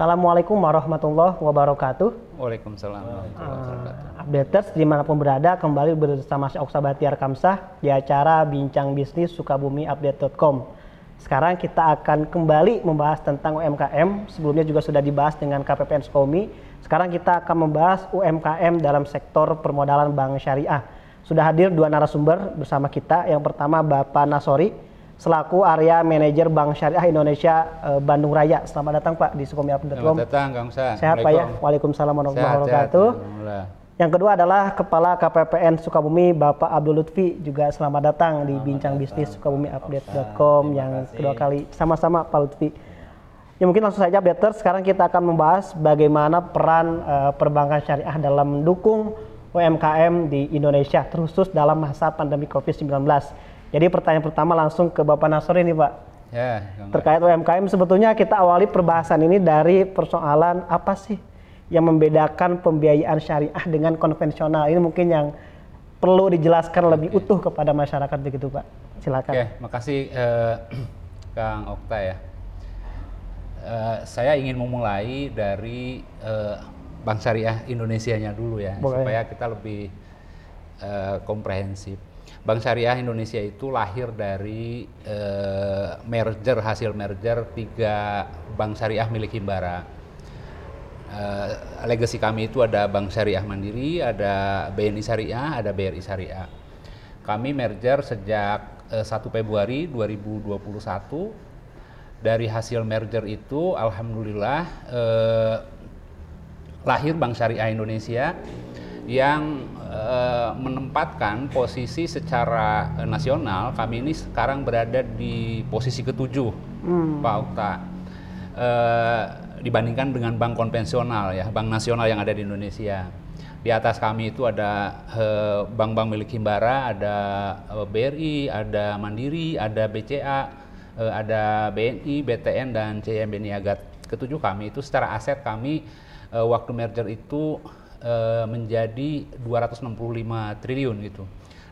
Assalamualaikum warahmatullahi wabarakatuh. Waalaikumsalam warahmatullahi wabarakatuh. Uh, updaters di mana pun berada kembali bersama saya Oksa Batiar Kamsah di acara Bincang Bisnis Sukabumi Update.com. Sekarang kita akan kembali membahas tentang UMKM. Sebelumnya juga sudah dibahas dengan KPPN Sukomi. Sekarang kita akan membahas UMKM dalam sektor permodalan bank syariah. Sudah hadir dua narasumber bersama kita. Yang pertama Bapak Nasori, selaku area manajer Bank Syariah Indonesia eh, Bandung Raya. Selamat datang Pak di Sukomi.com. Selamat datang Kang Sa. Sehat Pak ya? Waalaikumsalam warahmatullahi wabarakatuh. Yang kedua adalah Kepala KPPN Sukabumi Bapak Abdul Lutfi juga selamat datang di Bincang Bisnis Sukabumi Update.com yang kedua kali sama-sama Pak Lutfi. Ya mungkin langsung saja Better sekarang kita akan membahas bagaimana peran uh, perbankan syariah dalam mendukung UMKM di Indonesia terkhusus dalam masa pandemi Covid-19. Jadi pertanyaan pertama langsung ke Bapak Nasor ini Pak. Ya, terkait UMKM sebetulnya kita awali perbahasan ini dari persoalan apa sih yang membedakan pembiayaan syariah dengan konvensional ini mungkin yang perlu dijelaskan okay. lebih utuh kepada masyarakat begitu Pak. Silakan. Oke, makasih uh, Kang Okta ya. Uh, saya ingin memulai dari uh, Bank Syariah Indonesia-nya dulu ya, Boleh. supaya kita lebih uh, komprehensif. Bank Syariah Indonesia itu lahir dari uh, merger hasil merger tiga bank syariah milik Himbara uh, legacy kami itu ada Bank Syariah Mandiri, ada BNI Syariah, ada BRI Syariah. Kami merger sejak eh, 1 Februari 2021. Dari hasil merger itu, alhamdulillah uh, lahir Bank Syariah Indonesia yang uh, menempatkan posisi secara nasional. Kami ini sekarang berada di posisi ketujuh, hmm. Pak Okta. Uh, dibandingkan dengan bank konvensional ya, bank nasional yang ada di Indonesia. Di atas kami itu ada eh, bank-bank milik Himbara, ada eh, BRI, ada Mandiri, ada BCA, eh, ada BNI, BTN dan CIMB Niaga. Ketujuh kami itu secara aset kami waktu merger itu menjadi 265 triliun gitu.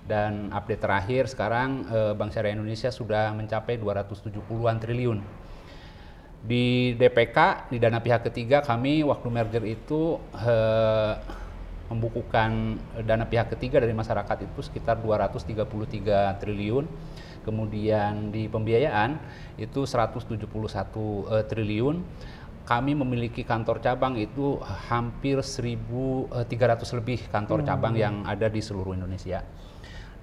Dan update terakhir sekarang Bank Syariah Indonesia sudah mencapai 270-an triliun di DPK di dana pihak ketiga kami waktu merger itu eh, membukukan dana pihak ketiga dari masyarakat itu sekitar 233 triliun. Kemudian di pembiayaan itu 171 eh, triliun. Kami memiliki kantor cabang itu hampir 1.300 lebih kantor hmm. cabang yang ada di seluruh Indonesia.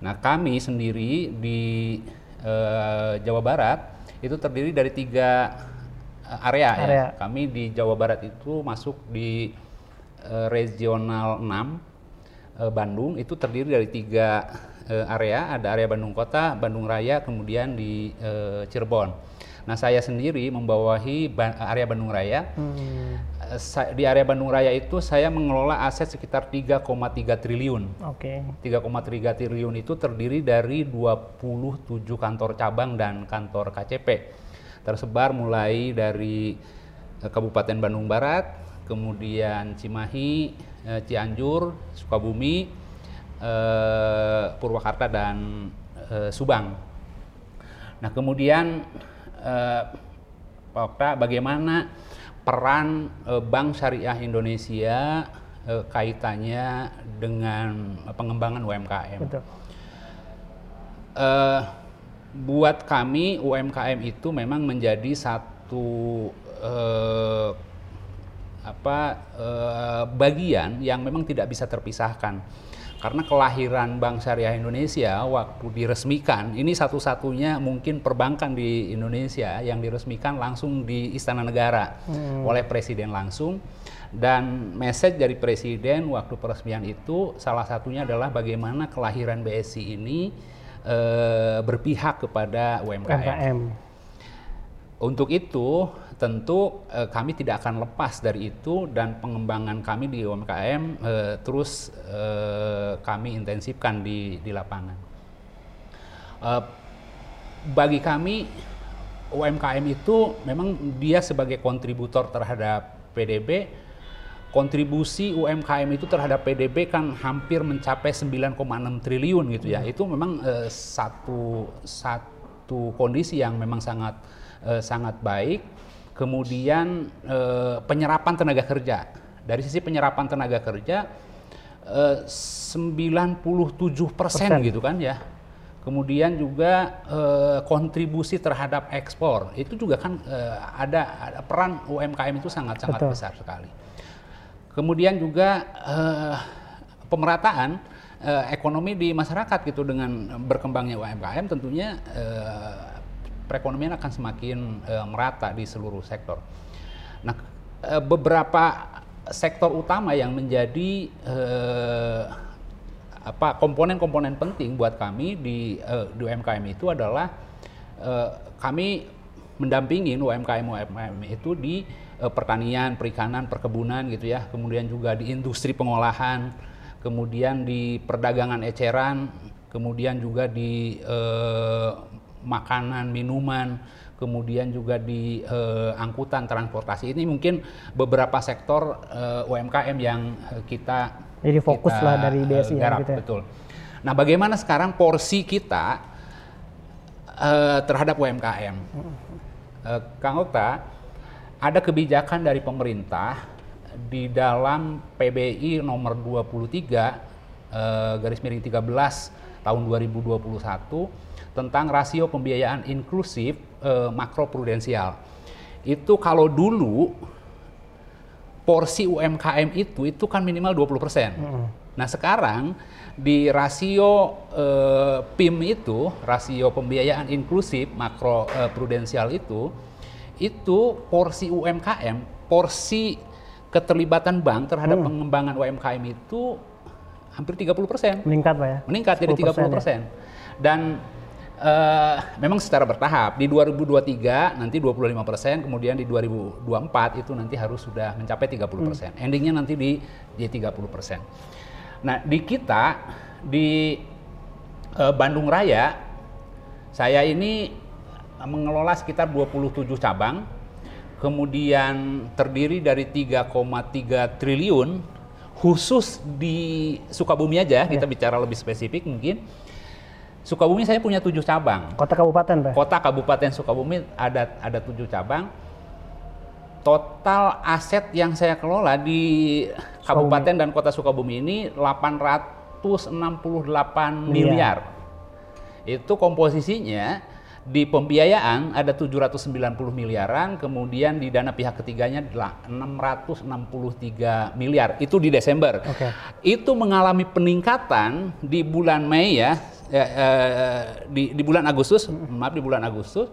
Nah kami sendiri di eh, Jawa Barat itu terdiri dari tiga Eh, area, ya. area. ya. Kami di Jawa Barat itu masuk di uh, regional 6 uh, eh, Bandung itu terdiri dari tiga uh, area, ada area Bandung Kota, Bandung Raya, kemudian di uh, Cirebon. Nah, saya sendiri membawahi ba area Bandung Raya. Hmm. Di area Bandung Raya itu saya mengelola aset sekitar 3,3 triliun. Oke. Okay. 3,3 triliun itu terdiri dari 27 kantor cabang dan kantor KCP tersebar mulai dari eh, Kabupaten Bandung Barat, kemudian Cimahi, eh, Cianjur, Sukabumi, eh, Purwakarta dan Subang. Nah kemudian Pak Okta, bagaimana peran Bank Syariah Indonesia kaitannya dengan pengembangan UMKM? Betul. Uh, buat kami UMKM itu memang menjadi satu eh, apa eh, bagian yang memang tidak bisa terpisahkan karena kelahiran Bank Syariah Indonesia waktu diresmikan ini satu-satunya mungkin perbankan di Indonesia yang diresmikan langsung di Istana Negara hmm. oleh presiden langsung dan message dari presiden waktu peresmian itu salah satunya adalah bagaimana kelahiran BSI ini eh, berpihak kepada UMKM. UMKM. Untuk itu tentu eh, kami tidak akan lepas dari itu dan pengembangan kami di UMKM eh, terus eh, kami intensifkan di di lapangan. Eh, bagi kami UMKM itu memang dia sebagai kontributor terhadap PDB kontribusi UMKM itu terhadap PDB kan hampir mencapai 9,6 triliun gitu ya. Hmm. Itu memang uh, satu satu kondisi yang memang sangat uh, sangat baik kemudian uh, penyerapan tenaga kerja. Dari sisi penyerapan tenaga kerja uh, 97 persen gitu kan ya. Kemudian juga uh, kontribusi terhadap ekspor itu juga kan ada, ada peran UMKM itu sangat sangat besar sekali. Kemudian juga pemerataan ekonomi di masyarakat gitu dengan berkembangnya UMKM tentunya uh, perekonomian akan semakin uh, merata di seluruh sektor. Nah, uh, beberapa sektor utama yang menjadi uh, apa komponen-komponen penting buat kami di uh, di UMKM itu adalah uh, kami mendampingi UMKM UMKM itu di uh, pertanian, perikanan, perkebunan gitu ya, kemudian juga di industri pengolahan, kemudian di perdagangan eceran, kemudian juga di uh, makanan, minuman, kemudian juga di uh, angkutan transportasi. Ini mungkin beberapa sektor eh, UMKM yang kita jadi fokus kita, lah dari BSI uh, garap, gitu ya. betul. Nah, bagaimana sekarang porsi kita uh, terhadap UMKM? Uh, Kang Okta, ada kebijakan dari pemerintah di dalam PBI nomor 23 uh, garis miring 13 tahun 2021 tentang rasio pembiayaan inklusif eh, makroprudensial. Itu kalau dulu porsi UMKM itu itu kan minimal 20%. Mm. Nah, sekarang di rasio eh, PIM itu, rasio pembiayaan inklusif makroprudensial eh, itu itu porsi UMKM, porsi keterlibatan bank terhadap mm. pengembangan UMKM itu hampir 30%. Meningkat, Pak ya. Meningkat jadi 30%. Ya? Dan Uh, memang secara bertahap di 2023 nanti 25 persen, kemudian di 2024 itu nanti harus sudah mencapai 30 persen. Hmm. Endingnya nanti di di 30 persen. Nah di kita di uh, Bandung Raya saya ini mengelola sekitar 27 cabang, kemudian terdiri dari 3,3 triliun khusus di Sukabumi aja kita iya. bicara lebih spesifik mungkin Sukabumi saya punya tujuh cabang. Kota kabupaten, Pak? Kota kabupaten Sukabumi ada ada tujuh cabang. Total aset yang saya kelola di Sukabumi. kabupaten dan kota Sukabumi ini 868 miliar. miliar. Itu komposisinya di pembiayaan ada 790 miliaran, kemudian di dana pihak ketiganya adalah 663 miliar. Itu di Desember. Okay. Itu mengalami peningkatan di bulan Mei ya, ya eh, di, di bulan Agustus, maaf di bulan Agustus,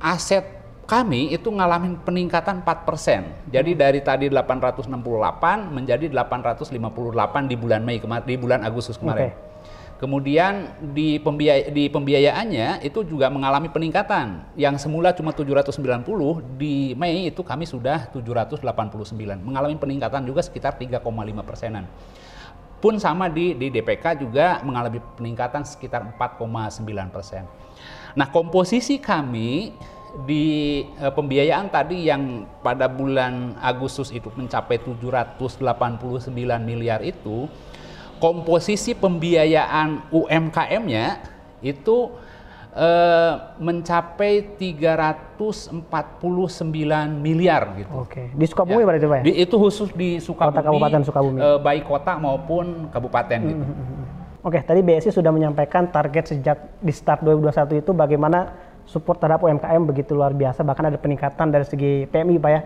aset kami itu ngalamin peningkatan 4%. Jadi dari tadi 868 menjadi 858 di bulan Mei kemarin di bulan Agustus kemarin. Okay. Kemudian di, pembiaya, di pembiayaannya itu juga mengalami peningkatan. Yang semula cuma 790, di Mei itu kami sudah 789. Mengalami peningkatan juga sekitar 3,5 persenan. Pun sama di, di DPK juga mengalami peningkatan sekitar 4,9 persen. Nah komposisi kami di e, pembiayaan tadi yang pada bulan Agustus itu mencapai 789 miliar itu, komposisi pembiayaan UMKM-nya itu eh, mencapai 349 miliar gitu. Oke. Di Sukabumi ya. berarti Pak? Ya? Di, itu khusus di Sukabumi. Kota Kabupaten Sukabumi. Eh, baik kota maupun kabupaten gitu. Mm -hmm. Oke, tadi BSI sudah menyampaikan target sejak di start 2021 itu bagaimana support terhadap UMKM begitu luar biasa, bahkan ada peningkatan dari segi PMI Pak ya.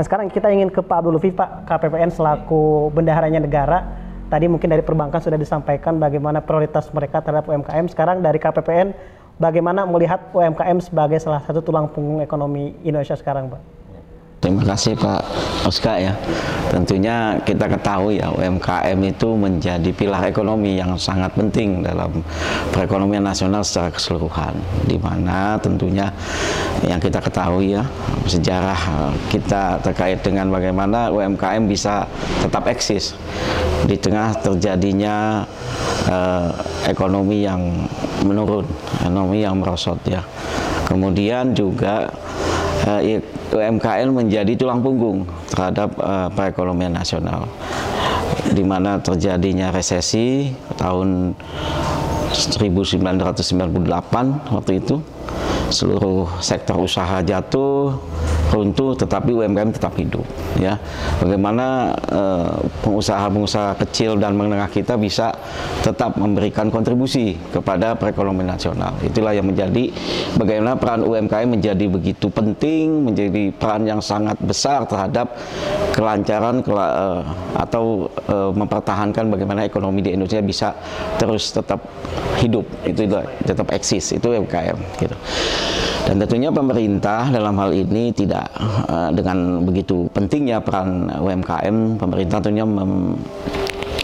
Nah sekarang kita ingin ke Pak Abdul Lutfi Pak KPPN selaku bendaharanya negara Tadi mungkin dari perbankan sudah disampaikan bagaimana prioritas mereka terhadap UMKM. Sekarang dari KPPN, bagaimana melihat UMKM sebagai salah satu tulang punggung ekonomi Indonesia sekarang, Pak? Terima kasih Pak Oska ya. Tentunya kita ketahui ya UMKM itu menjadi pilar ekonomi yang sangat penting dalam perekonomian nasional secara keseluruhan. Di mana tentunya yang kita ketahui ya sejarah kita terkait dengan bagaimana UMKM bisa tetap eksis di tengah terjadinya uh, ekonomi yang menurun, ekonomi yang merosot ya. Kemudian juga uh, UMKM menjadi tulang punggung terhadap uh, perekonomian nasional di mana terjadinya resesi tahun 1998 waktu itu seluruh sektor usaha jatuh, runtuh, tetapi UMKM tetap hidup. Ya, bagaimana pengusaha-pengusaha kecil dan menengah kita bisa tetap memberikan kontribusi kepada perekonomian nasional. Itulah yang menjadi bagaimana peran UMKM menjadi begitu penting, menjadi peran yang sangat besar terhadap kelancaran atau mempertahankan bagaimana ekonomi di Indonesia bisa terus tetap hidup itu tetap eksis itu UMKM gitu dan tentunya pemerintah dalam hal ini tidak uh, dengan begitu pentingnya peran UMKM pemerintah tentunya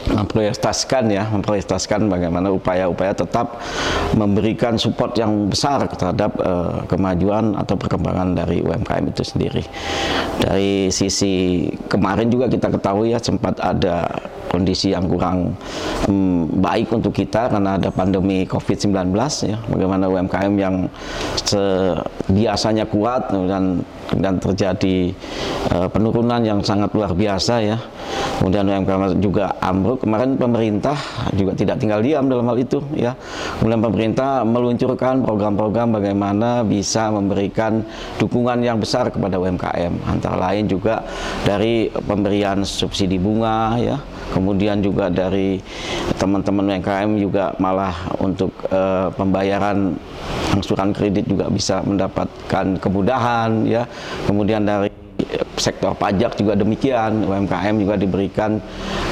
memprioritaskan ya, memprioritaskan bagaimana upaya-upaya tetap memberikan support yang besar terhadap uh, kemajuan atau perkembangan dari UMKM itu sendiri. Dari sisi kemarin juga kita ketahui ya sempat ada kondisi yang kurang um, baik untuk kita karena ada pandemi COVID-19 ya. Bagaimana UMKM yang biasanya kuat dan dan terjadi uh, penurunan yang sangat luar biasa ya. Kemudian UMKM juga ambruk. Kemarin pemerintah juga tidak tinggal diam dalam hal itu ya. Kemudian pemerintah meluncurkan program-program bagaimana bisa memberikan dukungan yang besar kepada UMKM. Antara lain juga dari pemberian subsidi bunga ya. Kemudian juga dari teman-teman UMKM juga malah untuk uh, pembayaran angsuran kredit juga bisa mendapatkan kemudahan ya. Kemudian dari sektor pajak juga demikian UMKM juga diberikan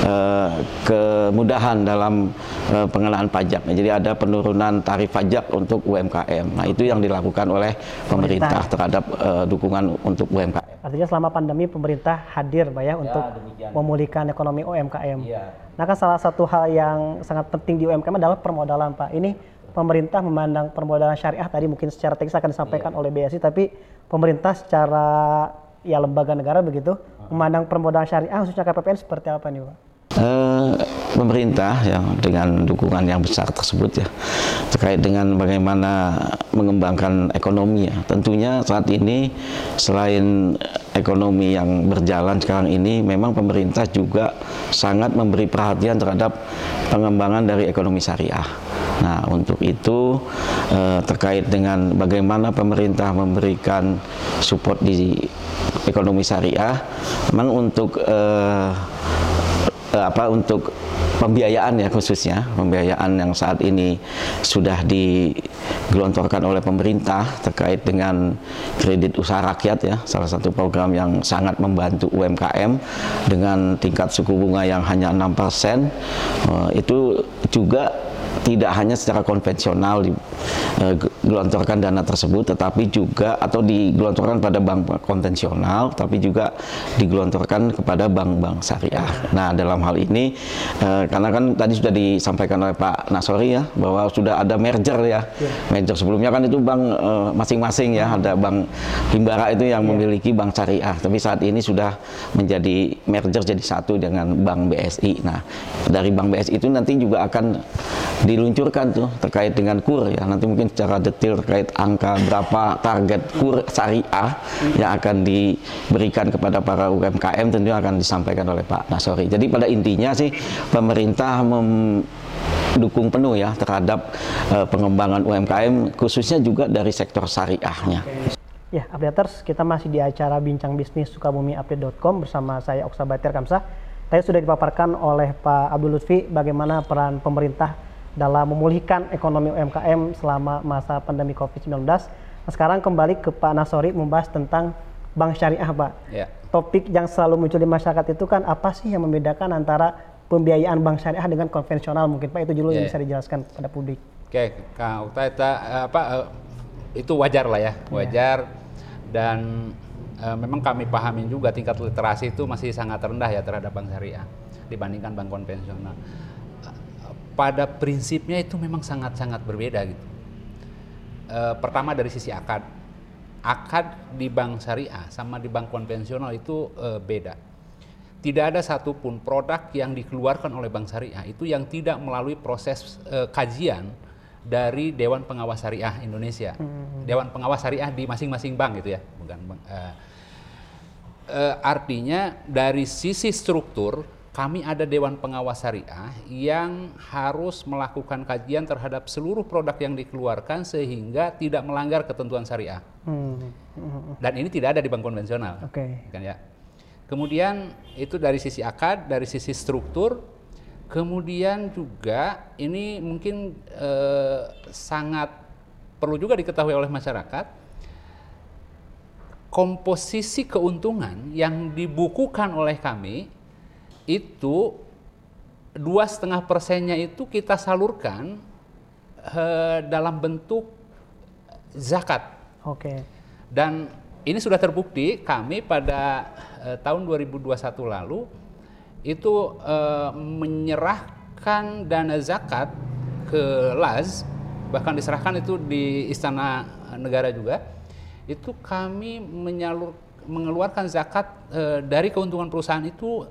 uh, kemudahan dalam uh, pengenalan pajak. Jadi ada penurunan tarif pajak untuk UMKM. Nah itu yang dilakukan oleh pemerintah, terhadap uh, dukungan untuk UMKM. Artinya selama pandemi pemerintah hadir, Pak ya, ya untuk memulihkan ekonomi UMKM. Ya. Nah kan salah satu hal yang sangat penting di UMKM adalah permodalan, Pak. Ini pemerintah memandang permodalan syariah tadi mungkin secara teknis akan disampaikan ya. oleh BSI, tapi pemerintah secara ya lembaga negara begitu memandang permodalan syariah khususnya KPPN seperti apa nih Pak? Uh, pemerintah yang dengan dukungan yang besar tersebut ya terkait dengan bagaimana mengembangkan ekonomi ya. Tentunya saat ini selain ekonomi yang berjalan sekarang ini memang pemerintah juga sangat memberi perhatian terhadap pengembangan dari ekonomi syariah Nah, untuk itu eh, terkait dengan bagaimana pemerintah memberikan support di ekonomi syariah, memang untuk eh, eh, apa untuk pembiayaan ya khususnya pembiayaan yang saat ini sudah digelontorkan oleh pemerintah terkait dengan kredit usaha rakyat ya salah satu program yang sangat membantu UMKM dengan tingkat suku bunga yang hanya 6% uh, itu juga tidak hanya secara konvensional digelontorkan eh, dana tersebut tetapi juga atau digelontorkan pada bank konvensional tapi juga digelontorkan kepada bank-bank syariah. Nah, dalam hal ini eh, karena kan tadi sudah disampaikan oleh Pak Nasori ya bahwa sudah ada merger ya. ya. Merger sebelumnya kan itu bank eh, masing-masing ya, ada bank Himbara itu yang ya. memiliki bank syariah, tapi saat ini sudah menjadi merger jadi satu dengan bank BSI. Nah, dari bank BSI itu nanti juga akan diluncurkan tuh terkait dengan kur ya nanti mungkin secara detail terkait angka berapa target kur syariah yang akan diberikan kepada para UMKM tentunya akan disampaikan oleh Pak Nasori. Jadi pada intinya sih pemerintah mendukung penuh ya terhadap uh, pengembangan UMKM khususnya juga dari sektor syariahnya. Ya, updaters, kita masih di acara Bincang Bisnis Sukabumi Update.com bersama saya Oksa Batir Kamsah. Tadi sudah dipaparkan oleh Pak Abdul Lutfi bagaimana peran pemerintah dalam memulihkan ekonomi UMKM selama masa pandemi COVID-19. Nah, sekarang kembali ke Pak Nasori membahas tentang bank syariah, Pak. Ya. Topik yang selalu muncul di masyarakat itu kan apa sih yang membedakan antara pembiayaan bank syariah dengan konvensional mungkin Pak itu dulu ya. yang bisa dijelaskan pada publik. Oke, Kang Ukta itu apa eh, itu wajar lah ya, ya. wajar ya. dan e, memang kami pahamin juga tingkat literasi itu masih sangat rendah ya terhadap bank syariah dibandingkan bank konvensional pada prinsipnya itu memang sangat-sangat berbeda gitu. E, pertama dari sisi akad, akad di bank syariah sama di bank konvensional itu e, beda. Tidak ada satupun produk yang dikeluarkan oleh bank syariah itu yang tidak melalui proses e, kajian dari Dewan Pengawas Syariah Indonesia, hmm. Dewan Pengawas Syariah di masing-masing bank gitu ya, bukan. E, e, artinya dari sisi struktur kami ada Dewan Pengawas Syariah yang harus melakukan kajian terhadap seluruh produk yang dikeluarkan sehingga tidak melanggar ketentuan syariah. Hmm. Dan ini tidak ada di bank konvensional. Okay. Kan ya. Kemudian itu dari sisi akad, dari sisi struktur, kemudian juga ini mungkin eh, sangat perlu juga diketahui oleh masyarakat komposisi keuntungan yang dibukukan oleh kami itu dua setengah persennya itu kita salurkan uh, dalam bentuk zakat. Oke. Okay. Dan ini sudah terbukti kami pada uh, tahun 2021 lalu itu uh, menyerahkan dana zakat ke Laz bahkan diserahkan itu di istana negara juga itu kami menyalur mengeluarkan zakat uh, dari keuntungan perusahaan itu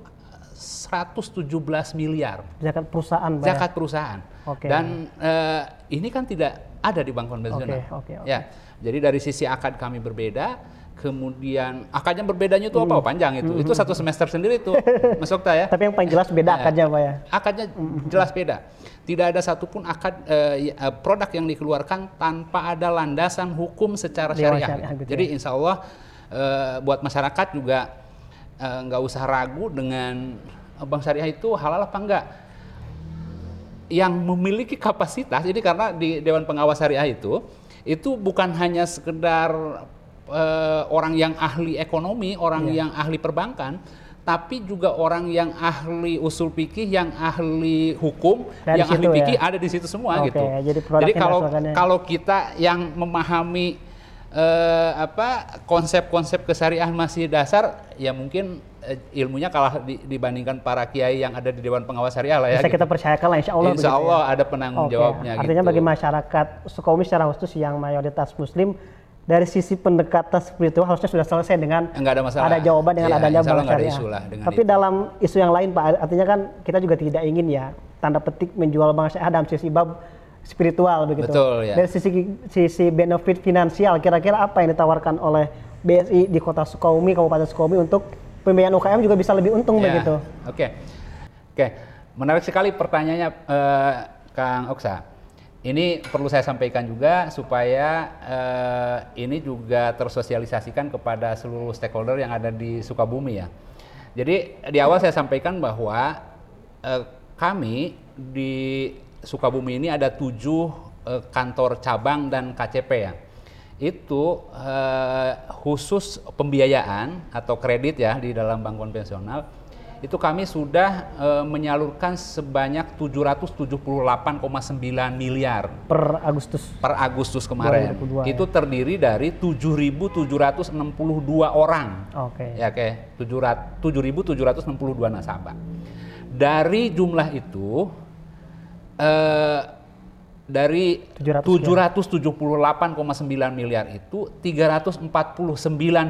117 miliar. Zakat perusahaan, Pak. Zakat ya? perusahaan. Okay. Dan uh, ini kan tidak ada di bank konvensional. Okay, okay, okay. Ya, jadi dari sisi akad kami berbeda. Kemudian akadnya berbedanya itu apa? Hmm. Panjang itu. Hmm. Itu satu semester sendiri itu, Mas Okta ya. Tapi yang paling jelas beda ya. akadnya, Pak ya. Akadnya hmm. jelas beda. Tidak ada satupun akad uh, produk yang dikeluarkan tanpa ada landasan hukum secara syariah. syariah gitu. Jadi ya. insya Allah uh, buat masyarakat juga Eh, nggak uh, usah ragu dengan bank syariah itu halal apa enggak yang memiliki kapasitas jadi karena di Dewan Pengawas Syariah itu itu bukan hanya sekedar uh, orang yang ahli ekonomi, orang yeah. yang ahli perbankan, tapi juga orang yang ahli usul fikih, yang ahli hukum, Dari yang ahli fikih ya? ada di situ semua okay, gitu. Jadi, jadi kalau kalau kita yang memahami eh, apa konsep-konsep kesariahan masih dasar ya mungkin eh, ilmunya kalah di, dibandingkan para kiai yang ada di Dewan Pengawas Syariah lah ya. Bisa gitu. kita percayakan lah insya Allah. Insya ya. Allah ya. ada penanggung okay. jawabnya. Artinya gitu. bagi masyarakat Sukomi secara khusus yang mayoritas Muslim dari sisi pendekatan spiritual harusnya sudah selesai dengan Enggak ada masalah. Ada jawaban dengan ya, adanya bank syariah. Tapi itu. dalam isu yang lain Pak, artinya kan kita juga tidak ingin ya tanda petik menjual bank syariah dalam sisi bab spiritual begitu. Betul, ya. Dari sisi sisi benefit finansial, kira-kira apa yang ditawarkan oleh BSI di Kota Sukabumi, Kabupaten Sukabumi untuk pembiayaan UKM juga bisa lebih untung ya. begitu? Oke, okay. oke, okay. menarik sekali pertanyaannya uh, Kang Oksa. Ini perlu saya sampaikan juga supaya uh, ini juga tersosialisasikan kepada seluruh stakeholder yang ada di Sukabumi ya. Jadi di awal saya sampaikan bahwa uh, kami di Sukabumi ini ada tujuh uh, kantor cabang dan KCP ya. Itu uh, khusus pembiayaan atau kredit ya di dalam bank konvensional itu kami sudah e, menyalurkan sebanyak 778,9 miliar per Agustus per Agustus kemarin. 2022, itu ya. terdiri dari 7.762 orang. Oke. Okay. Ya, oke. 7.762 nasabah. Dari jumlah itu eh, dari 778,9 miliar itu 349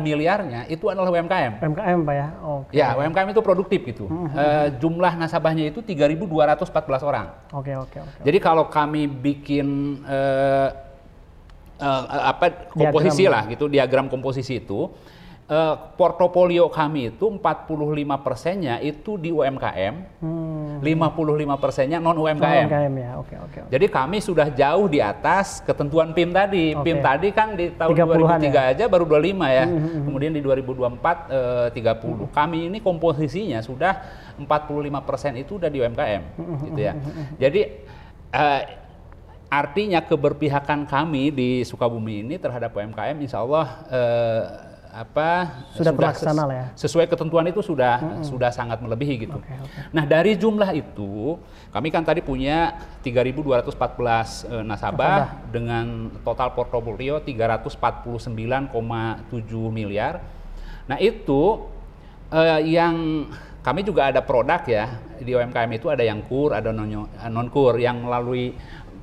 miliarnya itu adalah UMKM. UMKM Pak ya. Okay. Ya, UMKM itu produktif gitu. Mm -hmm. uh, jumlah nasabahnya itu 3.214 orang. Oke, okay, oke, okay, oke. Okay, Jadi kalau kami bikin uh, uh, apa komposisi diagram. lah gitu, diagram komposisi itu uh, portofolio kami itu 45 persennya itu di UMKM, hmm. 55 persennya non UMKM. UMKM ya, oke oke. Jadi kami sudah jauh di atas ketentuan PIM tadi. Okay. PIM tadi kan di tahun 2003 ya? aja baru 25 ya, hmm, hmm, hmm. kemudian di 2024 eh, 30. Hmm. Kami ini komposisinya sudah 45 persen itu udah di UMKM, hmm. gitu ya. Jadi uh, artinya keberpihakan kami di Sukabumi ini terhadap UMKM, insya Allah. Uh, apa sudah, sudah terlaksana lah ya. Sesuai ketentuan itu sudah mm -hmm. sudah sangat melebihi gitu. Okay, okay. Nah, dari jumlah itu kami kan tadi punya 3.214 eh, nasabah, nasabah dengan total portofolio 349,7 miliar. Nah, itu eh, yang kami juga ada produk ya di UMKM itu ada yang kur, ada non kur yang melalui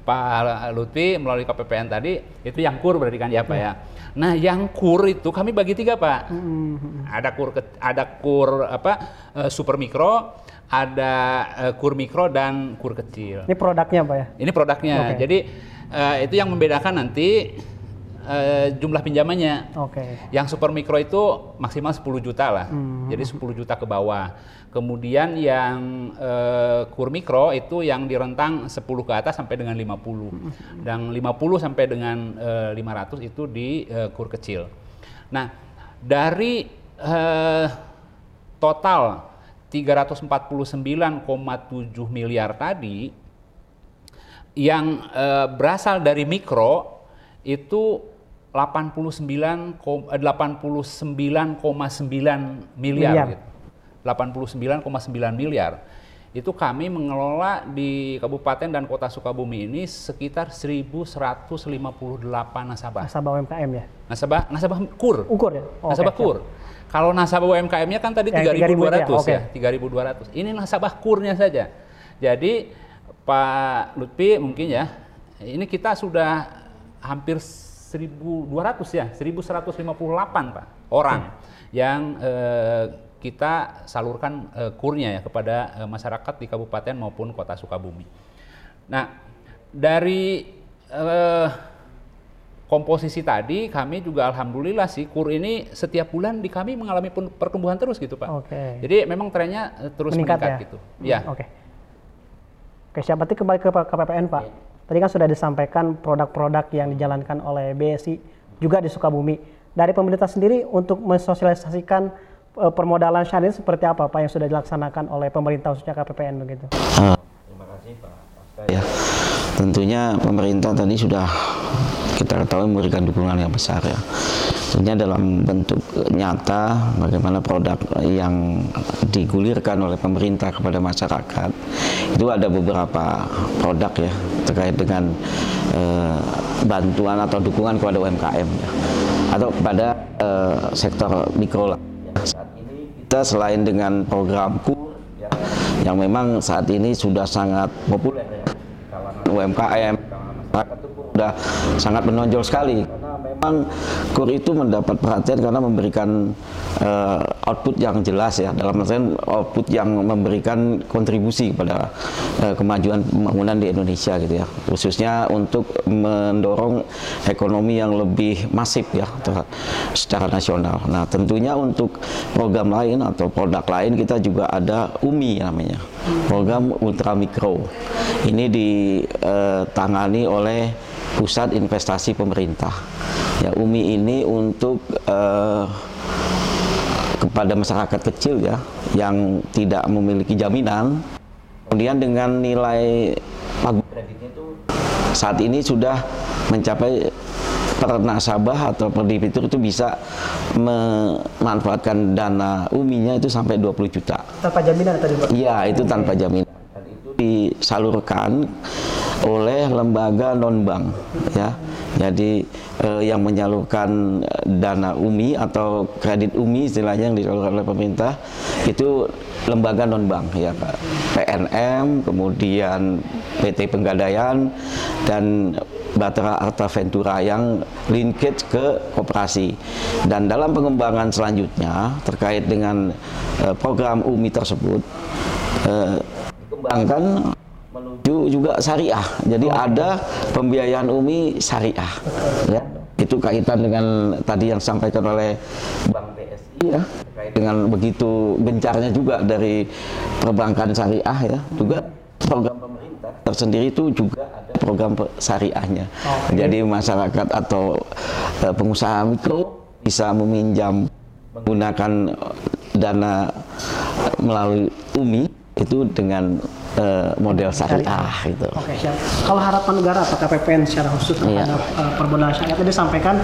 Pak Lutfi melalui KPPN tadi itu yang kur berarti kan ya Pak ya. Nah, yang kur itu kami bagi tiga pak. Hmm. Ada kur ada kur apa uh, super mikro, ada uh, kur mikro dan kur kecil. Ini produknya pak ya? Ini produknya. Okay. Jadi uh, itu yang membedakan nanti uh, jumlah pinjamannya. Oke. Okay. Yang super mikro itu maksimal 10 juta lah. Hmm. Jadi 10 juta ke bawah. Kemudian yang uh, kur mikro itu yang di rentang 10 ke atas sampai dengan 50. Hmm. Dan 50 sampai dengan uh, 500 itu di uh, kur kecil. Nah, dari uh, total 349,7 miliar tadi yang uh, berasal dari mikro itu 89,9 89,9 miliar, miliar. Gitu. 89,9 miliar. Itu kami mengelola di Kabupaten dan Kota Sukabumi ini sekitar 1158 nasabah. Nasabah UMKM ya? Nasabah nasabah kur. Ukur ya? Oh, nasabah okay, kur. Kalau nasabah UMKM-nya kan tadi 3.200 ya, ya, 3.200. Ini nasabah kurnya saja. Jadi Pak Lutfi mungkin ya, ini kita sudah hampir 1.200 ya, 1.158 Pak orang hmm. yang eh, kita salurkan eh, kurnya ya kepada eh, masyarakat di kabupaten maupun kota Sukabumi. Nah dari eh, komposisi tadi kami juga alhamdulillah sih kur ini setiap bulan di kami mengalami pertumbuhan terus gitu Pak. Oke. Jadi memang trennya eh, terus meningkat, meningkat ya? gitu. Ya. Oke. Oke, siapa kembali ke KPPN Pak. Ya. Tadi kan sudah disampaikan produk-produk yang dijalankan oleh BSI juga di Sukabumi. Dari pemerintah sendiri untuk mensosialisasikan uh, permodalan syariah seperti apa Pak yang sudah dilaksanakan oleh pemerintah khususnya KPPN begitu? Terima kasih Pak. Ya, tentunya pemerintah tadi sudah kita ketahui memberikan dukungan yang besar ya. Tentunya dalam bentuk nyata bagaimana produk yang digulirkan oleh pemerintah kepada masyarakat itu ada beberapa produk ya terkait dengan eh, bantuan atau dukungan kepada UMKM ya, atau kepada eh, sektor mikro lah. Saat ini kita selain dengan program KUR ya, yang memang saat ini sudah sangat populer ya, UMKM masyarakat itu sudah sangat menonjol sekali. Memang KUR itu mendapat perhatian karena memberikan uh, output yang jelas ya. Dalam artian output yang memberikan kontribusi kepada uh, kemajuan pembangunan di Indonesia gitu ya. Khususnya untuk mendorong ekonomi yang lebih masif ya secara nasional. Nah tentunya untuk program lain atau produk lain kita juga ada UMI namanya. Program ultra mikro ini ditangani oleh pusat investasi pemerintah. Ya, UMI ini untuk uh, kepada masyarakat kecil ya yang tidak memiliki jaminan. Kemudian dengan nilai pagu kreditnya itu saat ini sudah mencapai per nasabah atau per debitur itu bisa memanfaatkan dana UMI-nya itu sampai 20 juta. Tanpa jaminan tadi Pak? Iya, itu tanpa jaminan. Dan itu disalurkan oleh lembaga non bank ya. Jadi eh, yang menyalurkan dana UMI atau kredit UMI istilahnya yang disalurkan oleh pemerintah itu lembaga non bank ya Pak. PNM kemudian PT Penggadaian dan Batra Arta Ventura yang linkage ke koperasi. Dan dalam pengembangan selanjutnya terkait dengan eh, program UMI tersebut eh, dikembangkan juga syariah. Jadi oh. ada pembiayaan UMI syariah. Ya. Itu kaitan dengan tadi yang disampaikan oleh Bank BSI ya. Terkait dengan begitu gencarnya juga dari perbankan syariah ya. Juga program pemerintah tersendiri itu juga ada program syariahnya. Okay. Jadi masyarakat atau uh, pengusaha mikro bisa meminjam menggunakan dana melalui UMI itu dengan uh, model syariah, gitu. Oke, siap. Kalau harapan negara atau KPPN secara khusus iya. terhadap uh, eh, permodalan syariah tadi sampaikan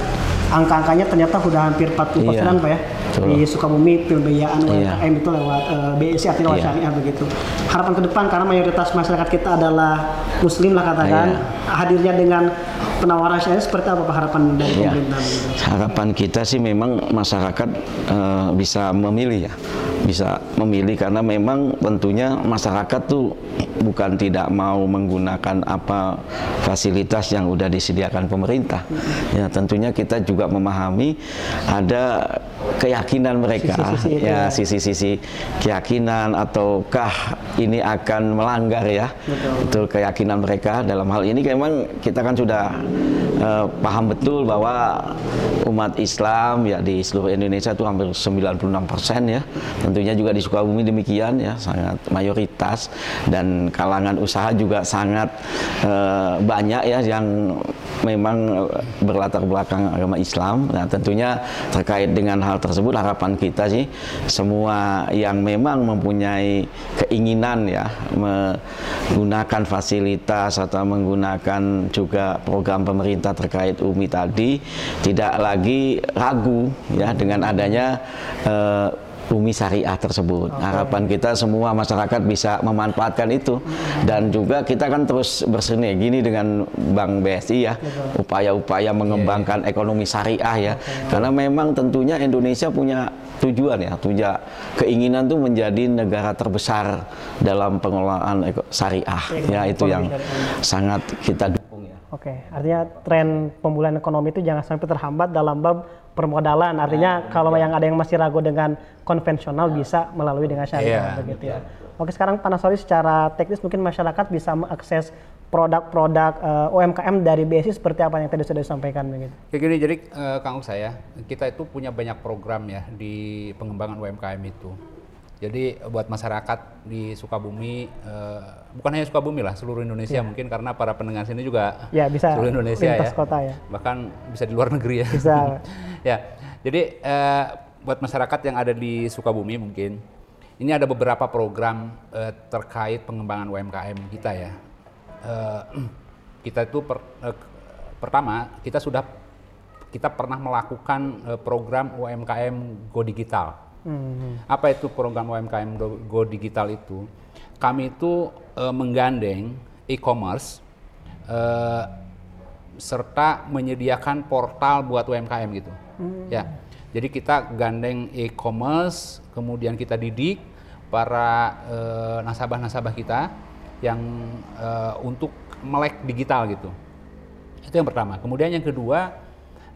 angka-angkanya ternyata sudah hampir 40 iya. persenan Pak ya. Betul. Di Sukabumi pembiayaan UMKM iya. itu lewat uh, eh, BSI artinya lewat iya. syariah begitu. Harapan ke depan karena mayoritas masyarakat kita adalah muslim lah katakan. Iya. Hadirnya dengan penawaran syariah seperti apa harapan dari pemerintah? Begitu? Harapan kita sih memang masyarakat uh, bisa memilih ya bisa memilih karena memang tentunya masyarakat tuh bukan tidak mau menggunakan apa fasilitas yang sudah disediakan pemerintah. Ya tentunya kita juga memahami ada keyakinan mereka sisi -sisi ya sisi-sisi keyakinan ataukah ini akan melanggar ya betul. betul keyakinan mereka dalam hal ini memang kita kan sudah eh, paham betul bahwa umat Islam ya di seluruh Indonesia itu hampir 96 persen ya. Tentunya juga di Sukabumi demikian ya, sangat mayoritas dan kalangan usaha juga sangat eh, banyak ya yang memang berlatar belakang agama Islam. Nah, tentunya terkait dengan hal tersebut harapan kita sih semua yang memang mempunyai keinginan ya menggunakan fasilitas atau menggunakan juga program pemerintah terkait UMI tadi tidak lagi ragu ya dengan adanya uh, Umi Syariah tersebut. Okay. Harapan kita semua masyarakat bisa memanfaatkan itu dan juga kita kan terus bersinergi dengan Bank BSI ya, upaya-upaya mengembangkan yeah. ekonomi syariah ya. Okay. Karena memang tentunya Indonesia punya tujuan ya, tujuan keinginan tuh menjadi negara terbesar dalam pengelolaan syariah. Ya, ya itu yang sangat kita ya. Oke, artinya tren pemulihan ekonomi itu jangan sampai terhambat dalam bab permodalan. Artinya nah, kalau iya. yang ada yang masih ragu dengan konvensional bisa melalui dengan syariah iya, begitu ya. Oke, sekarang Pak Nasori secara teknis mungkin masyarakat bisa mengakses produk-produk uh, eh, UMKM dari BSI seperti apa yang tadi sudah disampaikan begitu. Kayak gini, jadi uh, Kang saya, kita itu punya banyak program ya di pengembangan UMKM itu. Jadi buat masyarakat di Sukabumi, uh, bukan hanya Sukabumi lah, seluruh Indonesia ya. mungkin karena para pendengar sini juga ya, bisa seluruh Indonesia ya. kota ya. Bahkan bisa di luar negeri ya. Bisa. ya, jadi uh, buat masyarakat yang ada di Sukabumi mungkin, ini ada beberapa program uh, terkait pengembangan UMKM kita ya. Uh, kita itu per, uh, pertama kita sudah kita pernah melakukan uh, program UMKM Go Digital Hmm. Apa itu program UMKM Go Digital itu? Kami itu uh, menggandeng e-commerce uh, serta menyediakan portal buat UMKM gitu. Hmm. Ya. Jadi kita gandeng e-commerce, kemudian kita didik para uh, nasabah-nasabah kita yang uh, untuk melek digital gitu. Itu yang pertama. Kemudian yang kedua,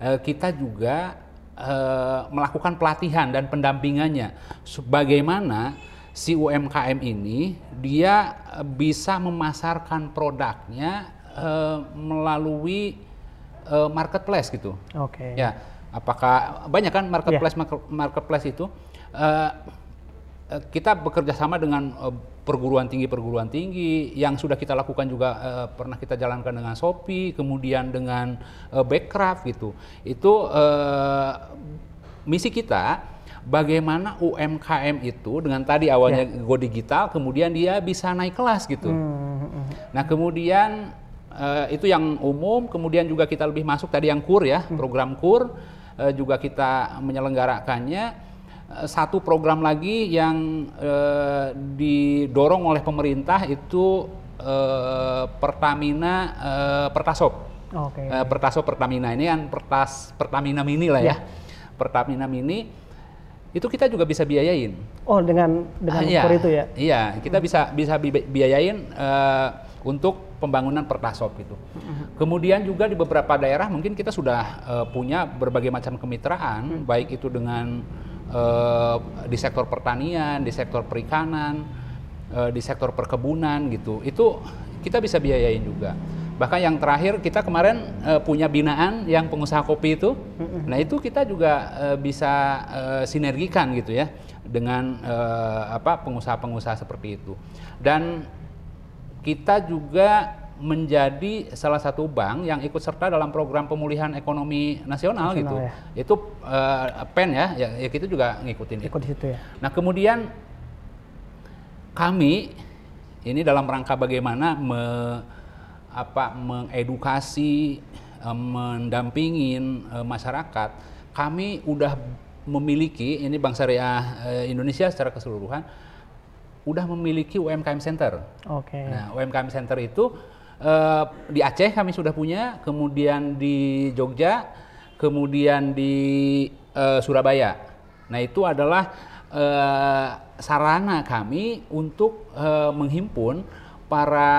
uh, kita juga uh, melakukan pelatihan dan pendampingannya bagaimana si UMKM ini dia bisa memasarkan produknya uh, melalui uh, marketplace gitu. Oke. Okay. Ya, apakah banyak kan marketplace yeah. marketplace itu uh, kita bekerja sama dengan uh, perguruan tinggi perguruan tinggi yang sudah kita lakukan juga uh, pernah kita jalankan dengan Shopee kemudian dengan uh, Backcraft gitu itu uh, misi kita bagaimana UMKM itu dengan tadi awalnya yeah. go digital kemudian dia bisa naik kelas gitu mm-hmm. nah kemudian uh, itu yang umum kemudian juga kita lebih masuk tadi yang kur ya mm. program kur uh, juga kita menyelenggarakannya satu program lagi yang eh, didorong oleh pemerintah itu eh, Pertamina eh, Pertasop. Okay. Eh, Pertasop Pertamina ini kan Pertas Pertamina Mini lah ya. Yeah. Pertamina Mini itu kita juga bisa biayain. Oh dengan dengan ah, iya, itu ya? Iya kita bisa bisa biayain uh, untuk pembangunan Pertasop itu. Uh-huh. Kemudian juga di beberapa daerah mungkin kita sudah uh, punya berbagai macam kemitraan, uh-huh. baik itu dengan uh, di sektor pertanian, di sektor perikanan, uh, di sektor perkebunan gitu. Itu kita bisa biayain juga. Bahkan yang terakhir kita kemarin uh, punya binaan yang pengusaha kopi itu. Nah, itu kita juga bisa sinergikan gitu ya dengan apa pengusaha-pengusaha seperti itu. Dan kita juga menjadi salah satu bank yang ikut serta dalam program pemulihan ekonomi nasional, nasional gitu. Ya. Itu uh, PEN ya, ya, ya kita juga ngikutin Ikut itu. situ ya. Nah kemudian kami ini dalam rangka bagaimana me, apa, mengedukasi, uh, mendampingin uh, masyarakat, kami udah memiliki ini Bank Syariah uh, Indonesia secara keseluruhan udah memiliki UMKM Center. Oke. Okay. Nah, UMKM Center itu uh, di Aceh kami sudah punya, kemudian di Jogja, kemudian di uh, Surabaya. Nah itu adalah uh, sarana kami untuk uh, menghimpun para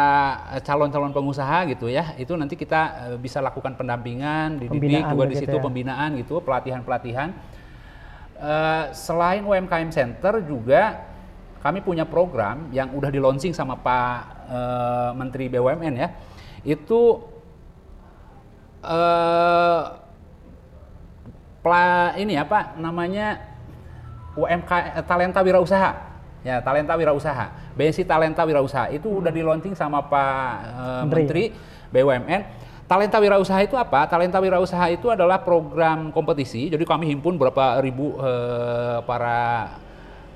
calon-calon pengusaha gitu ya itu nanti kita bisa lakukan pendampingan dididik juga di situ ya. pembinaan gitu pelatihan-pelatihan uh, selain UMKM Center juga kami punya program yang udah di launching sama Pak uh, Menteri BUMN ya, itu uh, pla, ini apa namanya UMK talenta wirausaha. Ya, talenta wirausaha. BSI Talenta Wirausaha itu udah di launching sama Pak uh, Menteri. Menteri BUMN. Talenta wirausaha itu apa? Talenta wirausaha itu adalah program kompetisi. Jadi kami himpun berapa ribu uh, para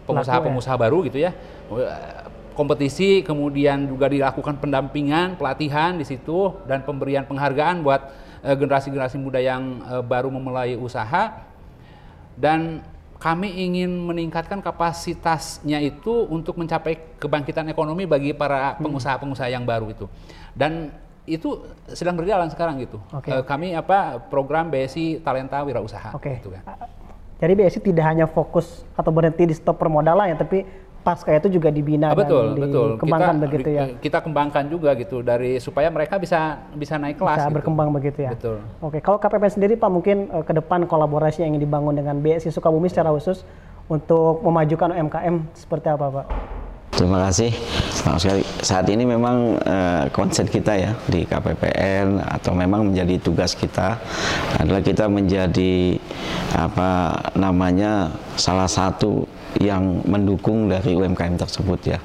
pengusaha-pengusaha ya? baru gitu ya. Kompetisi kemudian juga dilakukan pendampingan, pelatihan di situ dan pemberian penghargaan buat generasi-generasi uh, muda yang uh, baru memulai usaha. Dan kami ingin meningkatkan kapasitasnya itu untuk mencapai kebangkitan ekonomi bagi para hmm. pengusaha-pengusaha yang baru itu. Dan itu sedang berjalan sekarang gitu. Okay. kami apa program BSI Talenta Wirausaha. Okay. Gitu kan. Jadi BSI tidak hanya fokus atau berhenti di stop permodalan ya, tapi pasca itu juga dibina ah, betul, dan betul. dikembangkan kita, begitu ya. Kita kembangkan juga gitu dari supaya mereka bisa bisa naik kelas. Bisa gitu. berkembang begitu ya. Betul. Oke, kalau KPP sendiri Pak mungkin uh, ke depan kolaborasi yang ingin dibangun dengan BSI Sukabumi secara khusus untuk memajukan UMKM seperti apa Pak? Terima kasih. Saat ini memang uh, konsep kita ya di KPPN atau memang menjadi tugas kita adalah kita menjadi apa namanya salah satu yang mendukung dari UMKM tersebut ya.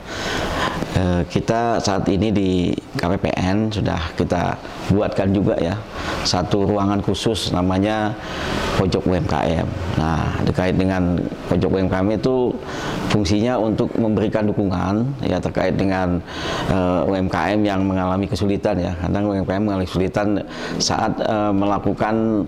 E, kita saat ini di KPPN sudah kita buatkan juga ya satu ruangan khusus namanya pojok UMKM. Nah, terkait dengan pojok UMKM itu fungsinya untuk memberikan dukungan ya terkait dengan uh, eh, UMKM yang mengalami kesulitan ya. Kadang UMKM mengalami kesulitan saat uh, melakukan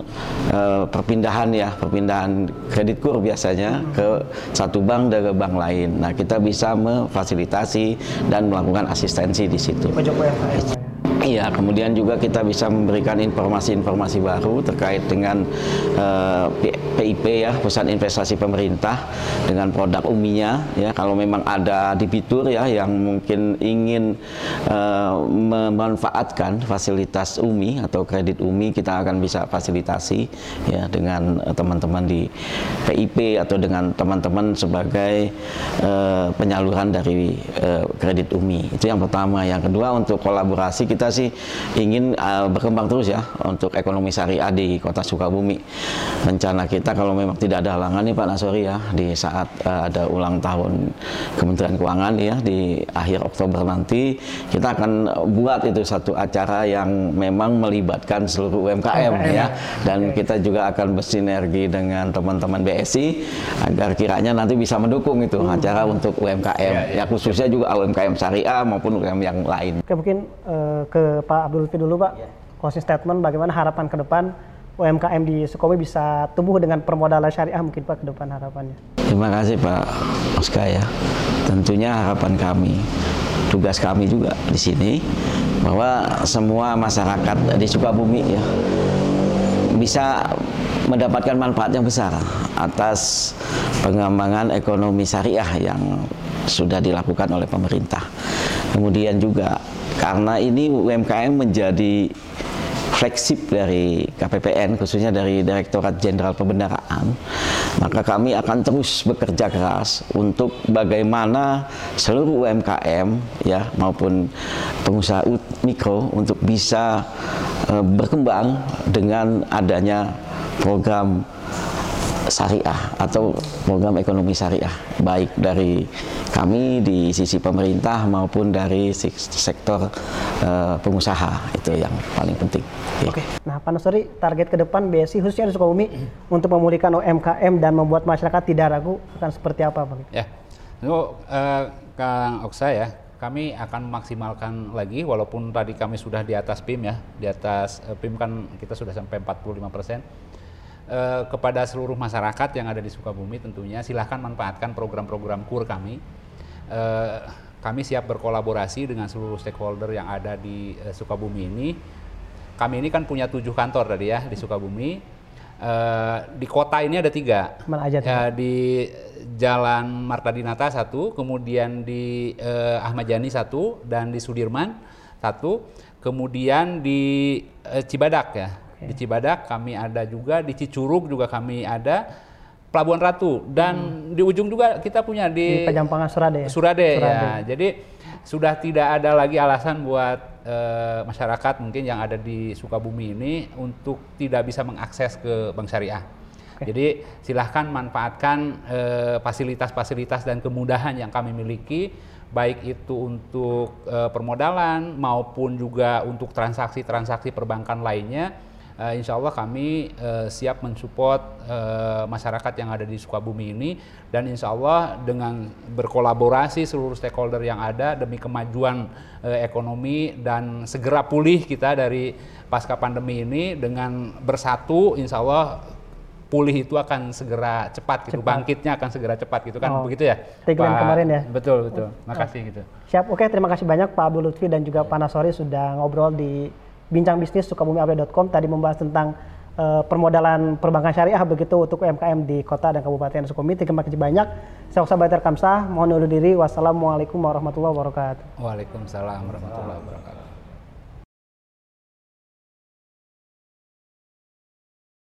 uh, perpindahan ya, perpindahan kredit kur biasanya ke satu bank dari bank lain. Nah, kita bisa memfasilitasi dan melakukan asistensi di situ. Pojok UMKM. Iya, kemudian juga kita bisa memberikan informasi-informasi baru terkait dengan uh, eh, PIP ya, Pusat Investasi Pemerintah dengan produk uminya ya. Kalau memang ada debitur ya yang mungkin ingin uh, memanfaatkan fasilitas UMI atau kredit UMI, kita akan bisa fasilitasi ya dengan teman-teman di PIP atau dengan teman-teman sebagai uh, penyaluran dari uh, kredit UMI. Itu yang pertama. Yang kedua untuk kolaborasi kita sih ingin uh, berkembang terus ya untuk ekonomi syariah di Kota Sukabumi. Rencana kita kalau memang tidak ada halangan nih Pak Nasori ya di saat uh, ada ulang tahun Kementerian Keuangan ya di akhir Oktober nanti kita akan buat itu satu acara yang memang melibatkan seluruh UMKM ya dan kita juga akan bersinergi dengan teman-teman BSI agar kiranya nanti bisa mendukung itu hmm. acara untuk UMKM ya, ya. ya khususnya juga UMKM syariah maupun UMKM yang lain. Oke mungkin uh, ke Pak Abdul Lutfi dulu Pak. Yeah. Closing statement bagaimana harapan ke depan UMKM di Sukabumi bisa tumbuh dengan permodalan syariah mungkin Pak ke depan harapannya. Terima kasih Pak Oska ya. Tentunya harapan kami, tugas kami juga di sini bahwa semua masyarakat di Sukabumi ya bisa mendapatkan manfaat yang besar atas pengembangan ekonomi syariah yang sudah dilakukan oleh pemerintah. Kemudian juga karena ini UMKM menjadi flagship dari KPPN khususnya dari Direktorat Jenderal Pembendaraan maka kami akan terus bekerja keras untuk bagaimana seluruh UMKM ya maupun pengusaha mikro untuk bisa uh, berkembang dengan adanya program syariah atau program ekonomi syariah baik dari kami di sisi pemerintah maupun dari sektor uh, pengusaha itu yang paling penting. Oke. Okay. Nah, Pak Nasri, target ke depan BSI khususnya di Sukabumi untuk memulihkan UMKM dan membuat masyarakat tidak ragu akan seperti apa, Pak? Ya, untuk uh, Kang Oksa ya, kami akan memaksimalkan lagi walaupun tadi kami sudah di atas PIM ya, di atas uh, PIM kan kita sudah sampai 45 persen eh, kepada seluruh masyarakat yang ada di Sukabumi tentunya silahkan manfaatkan program-program KUR kami. Eh, kami siap berkolaborasi dengan seluruh stakeholder yang ada di eh, Sukabumi ini. Kami ini kan punya tujuh kantor tadi ya di Sukabumi. Uh, di kota ini ada tiga. Mana aja uh, di Jalan Marta Dinata satu, kemudian di uh, Ahmad Yani satu, dan di Sudirman satu, kemudian di uh, Cibadak ya Okay. Di Cibadak kami ada juga, di Cicurug juga kami ada, Pelabuhan Ratu dan hmm. di ujung juga kita punya di, di Pejampangan Surade. Ya? Surade, Surade ya. Jadi sudah tidak ada lagi alasan buat uh, masyarakat mungkin yang ada di Sukabumi ini untuk tidak bisa mengakses ke bank syariah. Okay. Jadi silahkan manfaatkan fasilitas-fasilitas uh, dan kemudahan yang kami miliki, baik itu untuk uh, permodalan maupun juga untuk transaksi-transaksi perbankan lainnya uh, insya Allah kami uh, siap mensupport uh, masyarakat yang ada di Sukabumi ini. Dan insya Allah dengan berkolaborasi seluruh stakeholder yang ada demi kemajuan uh, ekonomi dan segera pulih kita dari pasca pandemi ini dengan bersatu insya Allah pulih itu akan segera cepat gitu cepat. bangkitnya akan segera cepat gitu kan. Oh, begitu ya? tagline kemarin ya? betul betul. Makasih oh. gitu. Siap. Oke terima kasih banyak Pak Abdul Lutfi dan juga Pak Nasori sudah ngobrol di bincang bisnis sukabumiupdate.com tadi membahas tentang uh, permodalan perbankan syariah begitu untuk UMKM di kota dan kabupaten Sukabumi. Terima kasih banyak. Saya Ustaz Baiter Kamsah, mohon undur diri. Wassalamualaikum warahmatullahi wabarakatuh. Waalaikumsalam warahmatullahi wabarakatuh.